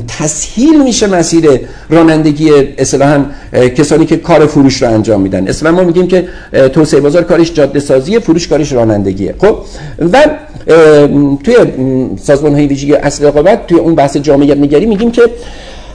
تسهیل میشه مسیر رانندگی اصطلاحا کسانی که کار فروش رو انجام میدن. اصلا ما میگیم که توسعه بازار کارش جاده سازی فروش کارش رانندگیه. خب؟ و توی سازمان های ویژگی اصل رقابت توی اون بحث جامعیت نگری میگیم که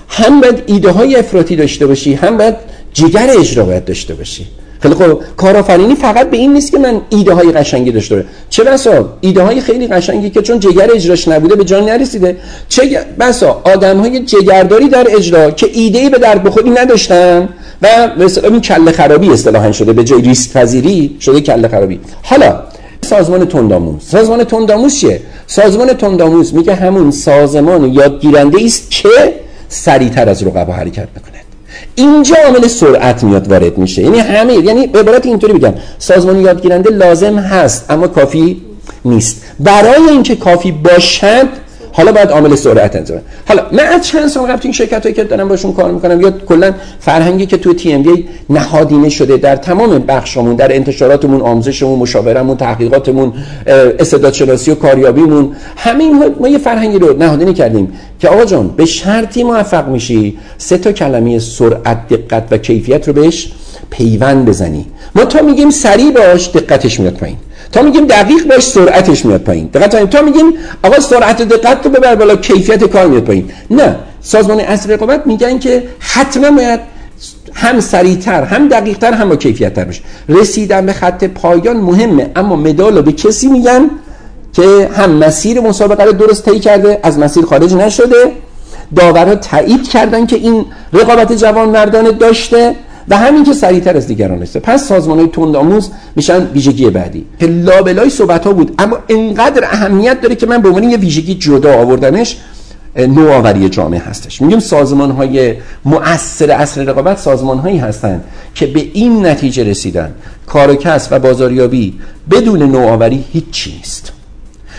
هم باید ایده های افراطی داشته باشی هم باید جگر اجرا باید داشته باشی. خیلی خب کارآفرینی فقط به این نیست که من ایده های قشنگی داشته باشه چه بسا ایده های خیلی قشنگی که چون جگر اجراش نبوده به جان نرسیده. چه بسا آدم های جگرداری در اجرا که ایده ای به درد بخوری نداشتن و مثلا این کله خرابی اصطلاحا شده به جای ریسک پذیری شده کله خرابی. حالا سازمان تندآموز. سازمان تندآموز چیه؟ سازمان تندآموز میگه همون سازمان یادگیرنده است که سریعتر از رقبا حرکت می‌کنه اینجا عامل سرعت میاد وارد میشه. یعنی همه یعنی به عبارت اینطوری بگم سازمان یادگیرنده لازم هست اما کافی نیست. برای اینکه کافی باشد حالا باید عامل سرعت انجام حالا من از چند سال قبل این شرکت هایی که دارم باشون کار می‌کنم یا کلا فرهنگی که تو تی ام نهادینه شده در تمام بخشمون در انتشاراتمون آموزشمون مشاورمون تحقیقاتمون استعداد شناسی و کاریابیمون همین ما یه فرهنگی رو نهادینه کردیم که آقا جان به شرطی موفق میشی سه تا کلمه سرعت دقت و کیفیت رو بهش پیوند بزنی. ما تا میگیم سریع باش دقتش میاد پایین. تا میگیم دقیق باش سرعتش میاد پایین. دقت تا میگیم آقا سرعت دقت رو ببر بالا کیفیت کار میاد پایین. نه سازمان اصل رقابت میگن که حتما باید هم سریعتر هم دقیقتر هم با کیفیتتر باشه. رسیدن به خط پایان مهمه اما مدال رو به کسی میگن که هم مسیر مسابقه رو درست طی کرده از مسیر خارج نشده. داورها تایید کردن که این رقابت جوان مردانه داشته. و همین که سریعتر از دیگران است. پس سازمان های تندآموز میشن ویژگی بعدی. که لابلای صحبت ها بود اما انقدر اهمیت داره که من به عنوان یه ویژگی جدا آوردنش نوآوری جامعه هستش. میگیم سازمان های مؤثر اصل رقابت سازمان هایی هستند که به این نتیجه رسیدن. کار و کسب و بازاریابی بدون نوآوری هیچی نیست.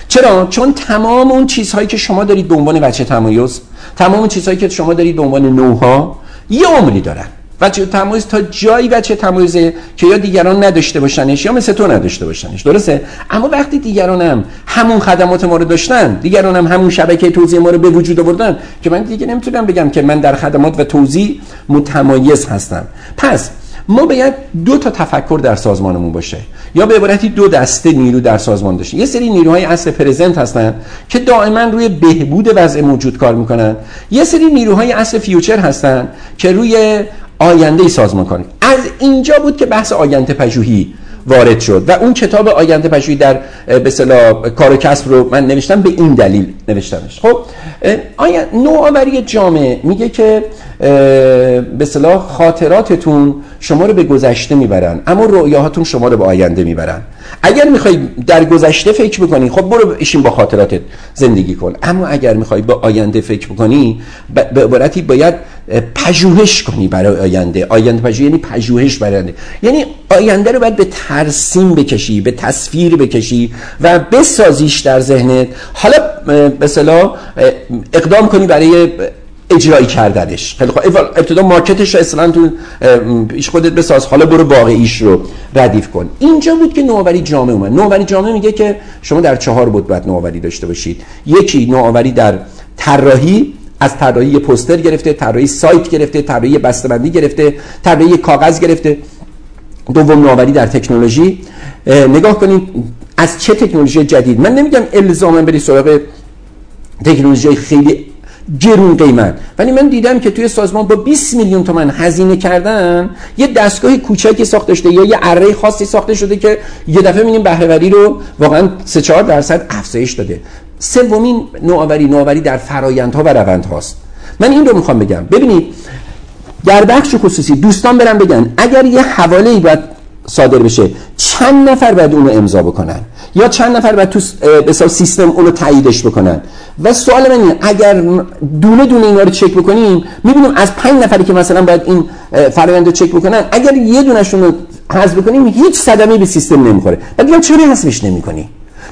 چرا؟ چون تمام اون چیزهایی که شما دارید به عنوان بچه تمایز تمام اون چیزهایی که شما دارید به عنوان نوها یه عمری دارن. بچه تمایز تا جایی بچه تمایزه که یا دیگران نداشته باشنش یا مثل تو نداشته باشنش. درسته؟ اما وقتی دیگران هم همون خدمات ما رو داشتن دیگران هم همون شبکه توزیع ما رو به وجود آوردن که من دیگه نمی‌تونم بگم که من در خدمات و توزیع متمایز هستم. پس ما باید دو تا تفکر در سازمانمون باشه. یا به عبارتی دو دسته نیرو در سازمان داشته یه سری نیروهای اصل پرزنت هستن که دائما روی بهبود وضع موجود کار می‌کنن. یه سری نیروهای اصل فیوچر هستن که روی آینده سازمان کنید از اینجا بود که بحث آینده پژوهی وارد شد و اون کتاب آینده پژوهی در به اصطلاح کار و کسب رو من نوشتم به این دلیل نوشتمش. خب آیا نوآوری جامعه میگه که به اصطلاح خاطراتتون شما رو به گذشته می‌برن اما رؤیاهاتون شما رو به آینده می‌برن؟ اگر می‌خوای در گذشته فکر بکنی خب برو بشین با خاطراتت زندگی کن. اما اگر می‌خوای با آینده فکر بکنی به عبارتی باید پژوهش کنی برای آینده. آینده پژوهش یعنی پژوهش برای آینده. یعنی آینده رو باید به ترسیم بکشی به تصویر بکشی و بسازیش در ذهنت. حالا به اقدام کنی برای اجرایی کردنش. خیلی خوب. ابتدا مارکتش رو اصلا تو پیش خودت بساز. حالا برو واقعیش رو ردیف کن. اینجا بود که نوآوری جامعه اومد. نوآوری جامعه میگه که شما در چهار بود باید نوآوری داشته باشید. یکی نوآوری در طراحی از طراحی پوستر گرفته طراحی سایت گرفته طراحی بسته‌بندی گرفته طراحی کاغذ گرفته. دوم نوآوری در تکنولوژی. نگاه کنید از چه تکنولوژی جدید؟ من نمیگم الزاما بری سراغ تکنولوژی خیلی گرون قیمت. ولی من دیدم که توی سازمان با 20 میلیون تومن هزینه کردن یه دستگاه کوچکی ساخته شده یا یه اره خاصی ساخته شده که یه دفعه می‌بینیم بهرهوری رو واقعا 3 4 درصد افزایش داده. سومین نوآوری نوآوری در فرایندها و روندهاست. من این رو می‌خوام بگم. ببینید در بخش خصوصی دوستان برم بگن اگر یه حواله ای باید صادر بشه چند نفر باید اون رو امضا بکنن؟ یا چند نفر باید تو به سیستم اون رو تاییدش بکنن؟ و سوال من اینه اگر دونه دونه اینا رو چک بکنیم می‌بینیم از پنج نفری که مثلا باید این فرآیند رو چک بکنن اگر یه دونشون رو حذف بکنیم هیچ صدمه به سیستم نمی‌خوره. بعد چرا حذفش نمی‌کنی؟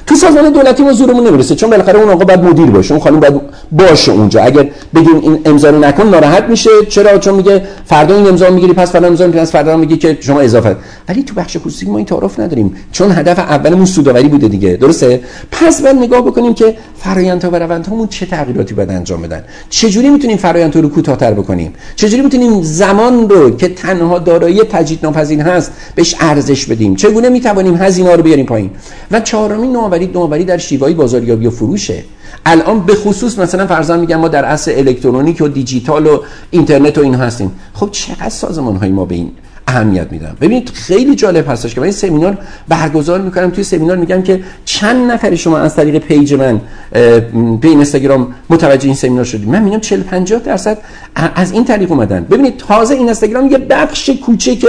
تو سازمان دولتی ما زورمون نمی‌رسه. چون بالاخره اون آقا باید مدیر باشه. اون خانم باید باشه اونجا. اگر بگیم این امضا رو نکن ناراحت میشه. چرا؟ چون میگه فردا این امضا می‌گیری پس فردا امضا می‌گیری پس فردا میگه که شما اضافه. ولی تو بخش خصوصی ما این تعارف نداریم. چون هدف اولمون سوداوری بوده دیگه. درسته؟ پس بعد نگاه بکنیم که فرآیندها و روندهامون چه تغییراتی باید انجام بدن. چه جوری می‌تونیم فرآیندها رو کوتاه‌تر بکنیم؟ چه جوری می‌تونیم زمان رو که تنها دارایی تجدیدناپذیر هست بهش ارزش بدیم؟ چگونه می‌توانیم هزینه رو بیاریم پایین؟ و چهارمین نوآوری نوآوری در شیوه بازاریابی و فروشه. الان به خصوص مثلا فرضاً میگم ما در عصر الکترونیک و دیجیتال و اینترنت و این هستیم. خب چقدر سازمان های ما به این اهمیت میدن ببینید خیلی جالب هستش که من این سمینار برگزار می‌کنم. توی سمینار میگم که چند نفر شما از طریق page من به اینستاگرام متوجه این سمینار شدید. من میگم 40 50 درصد از این طریق اومدن. ببینید تازه این اینستاگرام یه بخش کوچیک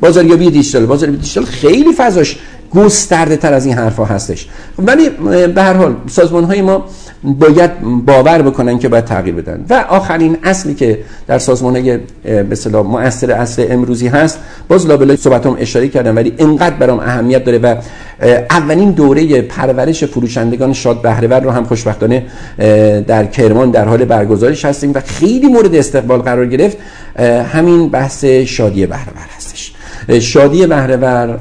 بازاریابی دیجیتال. بازاریابی دیجیتال خیلی فضاش گسترده تر از این حرفا هستش. ولی به هر حال سازمان های ما باید باور بکنن که باید تغییر بدن. و آخرین اصلی که در سازمان های به اصطلاح مؤثر اصل امروزی هست باز لابلای صحبتم اشاره کردم ولی اینقدر برام اهمیت داره و اولین دوره پرورش فروشندگان شاد بهرهور رو هم خوشبختانه در کرمان در حال برگزارش هستیم و خیلی مورد استقبال قرار گرفت. همین بحث شادی بهرهور هستش. شادی بهرهور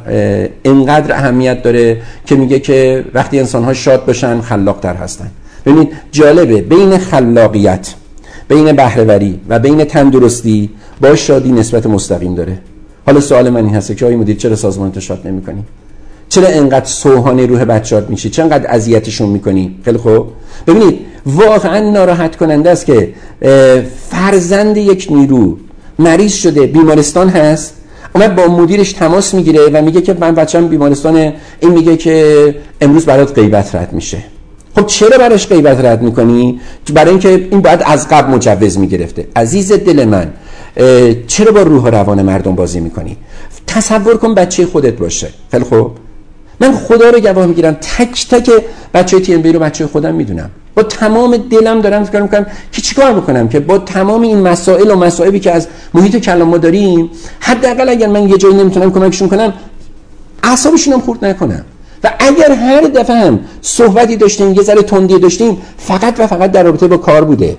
اینقدر اهمیت داره که میگه که وقتی انسان ها شاد باشن خلاقتر هستن. ببینید جالبه بین خلاقیت بین بهرهوری و بین تندرستی با شادی نسبت مستقیم داره. حالا سوال من این هست که آقای مدیر چرا سازمان شاد نمی‌کنی؟ چرا انقدر سوهانه روح بچه‌هات میشی؟ چرا انقدر اذیتشون می‌کنی؟ خیلی خوب. ببینید واقعا ناراحت کننده است که فرزند یک نیرو مریض شده بیمارستان هست. اومد با مدیرش تماس می‌گیره و میگه که من بچم بیمارستان این میگه که امروز برات غیبت رد میشه. خب چرا براش غیبت رد می‌کنی؟ برای اینکه این باید از قبل مجوز می‌گرفته. عزیز دل من چرا با روح و روان مردم بازی می‌کنی؟ تصور کن بچه خودت باشه. خیلی خوب. من خدا رو گواه می‌گیرم. تک تک بچه تی ام بی رو بچه خودم می‌دونم. با تمام دلم دارم فکر می‌کنم که چیکار بکنم که با تمام این مسائل و مسائبی که از محیط کلام ما داریم حداقل اگر من یه جایی نمی‌تونم کمکشون کنم اعصابشون هم خورد نکنم. و اگر هر دفعه هم صحبتی داشتیم یه ذره تندی داشتیم فقط و فقط در رابطه با کار بوده.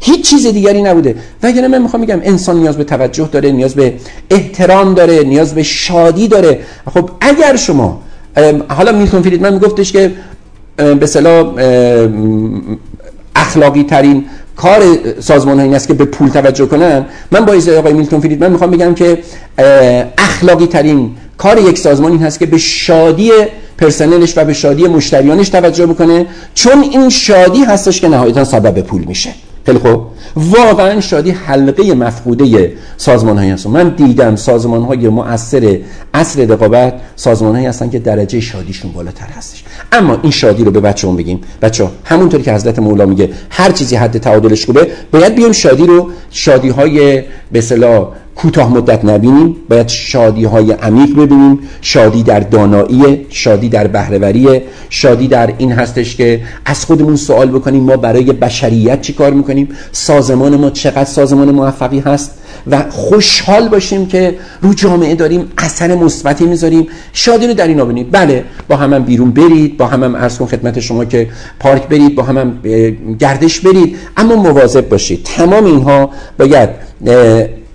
هیچ چیز دیگری نبوده. و اگر من می‌خوام میگم انسان نیاز به توجه داره نیاز به احترام داره نیاز به شادی داره. خب اگر شما حالا میلتون فریدمن میگفتش که به صلاح اخلاقی ترین کار سازمان این است که به پول توجه کنن. من با آقای میلتون فریدمن می‌خوام بگم که اخلاقی ترین کار یک سازمان این هست که به شادی پرسنلش و به شادی مشتریانش توجه بکنه. چون این شادی هستش که نهایتا سبب پول میشه. خیلی خوب. واقعا شادی حلقه مفقوده سازمان هایی هستن. من دیدم سازمان های مؤثر اصل رقابت سازمان هایی هستن که درجه شادیشون بالاتر هستش. اما این شادی رو به بچه هم بگیم. بچه ها همونطور که حضرت مولا میگه هر چیزی حد تعادلش خوبه باید بیایم شادی رو شادی های به کوتاه مدت نبینیم باید شادی های عمیق ببینیم. شادی در دانایی شادی در بهرهوری شادی در این هستش که از خودمون سوال بکنیم ما برای بشریت چی کار می‌کنیم؟ سازمان ما چقدر سازمان موفقی هست؟ و خوشحال باشیم که رو جامعه داریم اثر مثبتی می‌ذاریم. شادی رو در این ببینید بله با هم, هم بیرون برید با هم, هم عرض کن خدمت شما که پارک برید با هم, هم گردش برید اما مواظب باشید. تمام اینها باید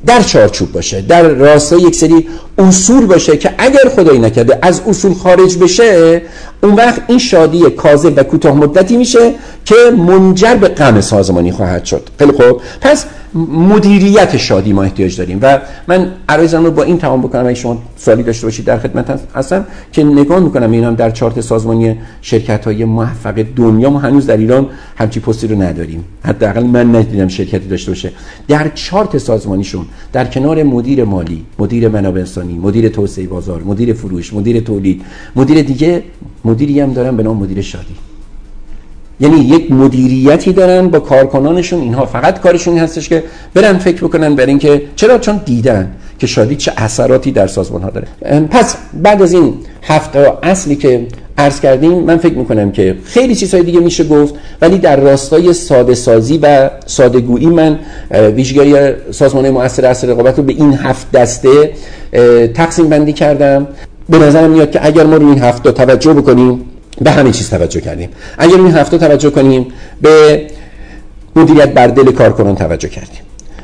در چارچوب باشه در راستای یک سری اصول باشه که اگر خدایی نکرده از اصول خارج بشه اون وقت این شادی کاذب و کوتاه مدتی میشه که منجر به غم سازمانی خواهد شد. خیلی خوب. پس مدیریت شادی ما احتیاج داریم و من عرایزم رو با این تمام بکنم اگه شما سوالی داشته باشید در خدمت هستم که نگاه می‌کنم اینم در چارت سازمانی شرکت های موفق دنیا ما هنوز در ایران همچی پستی رو نداریم. حداقل من ندیدم شرکتی داشته باشه. در چارت سازمانیشون در کنار مدیر مالی مدیر منابع انسانی مدیر توسعه بازار مدیر فروش مدیر تولید مدیر دیگه مدیری هم دارن به نام مدیر شادی. یعنی یک مدیریتی دارن با کارکنانشون. اینها فقط کارشون هستش که برن فکر بکنن بر اینکه چرا؟ چون دیدن که شادی چه اثراتی در سازمان ها داره. پس بعد از این هفته اصلی که عرض کردیم من فکر می‌کنم که خیلی چیزهای دیگه میشه گفت ولی در راستای ساده سازی و سادگویی من ویژگی سازمان مؤثر اصل رقابت رو به این هفت دسته تقسیم بندی کردم. به نظرم میاد که اگر ما روی این هفته توجه بکنیم به همه چیز توجه کردیم. اگر این هفته توجه کنیم به مدیریت بر دل کارکنان توجه کردیم.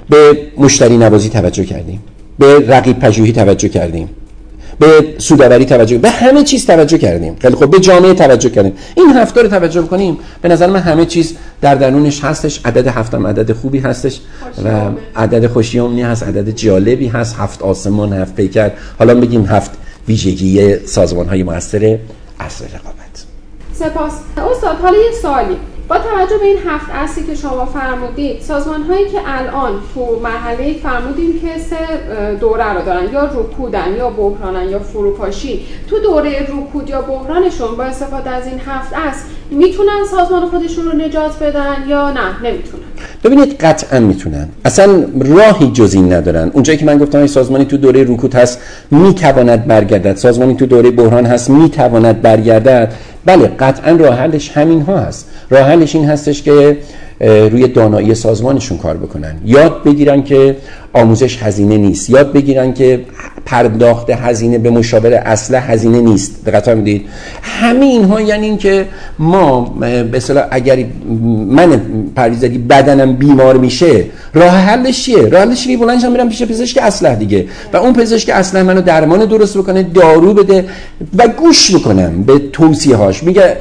به مشتری نوازی توجه کردیم. به رقیب پژوهی توجه کردیم. به سوداوری توجه به همه چیز توجه کردیم. خیلی خب به جامعه توجه کردیم. این هفته رو توجه کنیم. به نظر من همه چیز در درونش هستش. عدد هفتم عدد خوبی هستش و عدد خوشیومنی هست. عدد جالبی هست. هفت آسمان هفت پیکر. حالا بگیم هفت ویژگی سازمان های موثر اصل رقابت. سپاس. استاد حالا یه سوالی. با توجه به این هفت اصلی که شما فرمودید سازمان هایی که الان تو مرحله فرمودیم که سه دوره رو دارن یا رکودن یا بحرانن یا فروپاشی تو دوره رکود یا بحرانشون با استفاده از این هفت اصل می‌تونن سازمان خودشون رو نجات بدن یا نه؟ نمی‌تونن. ببینید قطعا می‌تونن. اصلا راهی جز این ندارن. اونجایی که من گفتم این سازمانی تو دوره رکود هست می‌تواند برگردد. سازمانی تو دوره بحران هست می‌تواند برگردد. بله قطعا راه حلش همین ها هست. راه حلش این هستش که روی دانایی سازمانشون کار بکنن. یاد بگیرن که آموزش هزینه نیست. یاد بگیرن که پرداخت هزینه به مشاور اصله هزینه نیست. دقت می‌دید همه اینها یعنی این که ما به اگر من پریزدی بدنم بیمار میشه راه حلش چیه؟ راه حلش اینه بلندشم میرم پیش پزشک اصله دیگه. و اون پزشک اصله منو درمان درست بکنه دارو بده و گوش بکنم به توصیه هاش میگه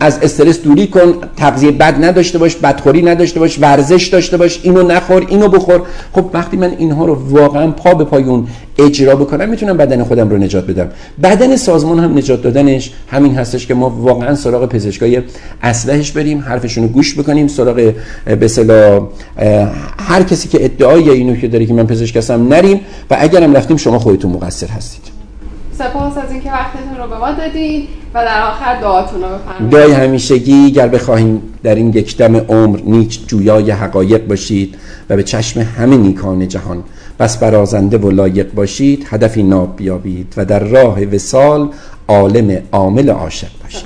از استرس دوری کن تغذیه بد نداشته باش بدخوری نداشته باش ورزش داشته باش اینو نخور اینو بخور. خب وقتی من اینها رو واقعا پا به پای اون اجرا بکنم می‌تونم بدن خودم رو نجات بدم. بدن سازمان هم نجات دادنش همین هستش که ما واقعا سراغ پزشکای اسلحش بریم حرفشون رو گوش بکنیم سراغ به هر کسی که ادعای اینو که داره که من پزشک هستم نریم و اگرم رفتیم شما خودتون مقصر هستید. سپاس از اینکه وقتتون رو به ما دادین. و در آخر دعاتون رو بفرمایید. دعای همیشگی گر بخواهیم در این یک دم عمر نیچ جویای حقایق باشید و به چشم همه نیکان جهان بس برازنده و لایق باشید هدفی ناب بیابید و در راه وسال عالم عامل عاشق باشید.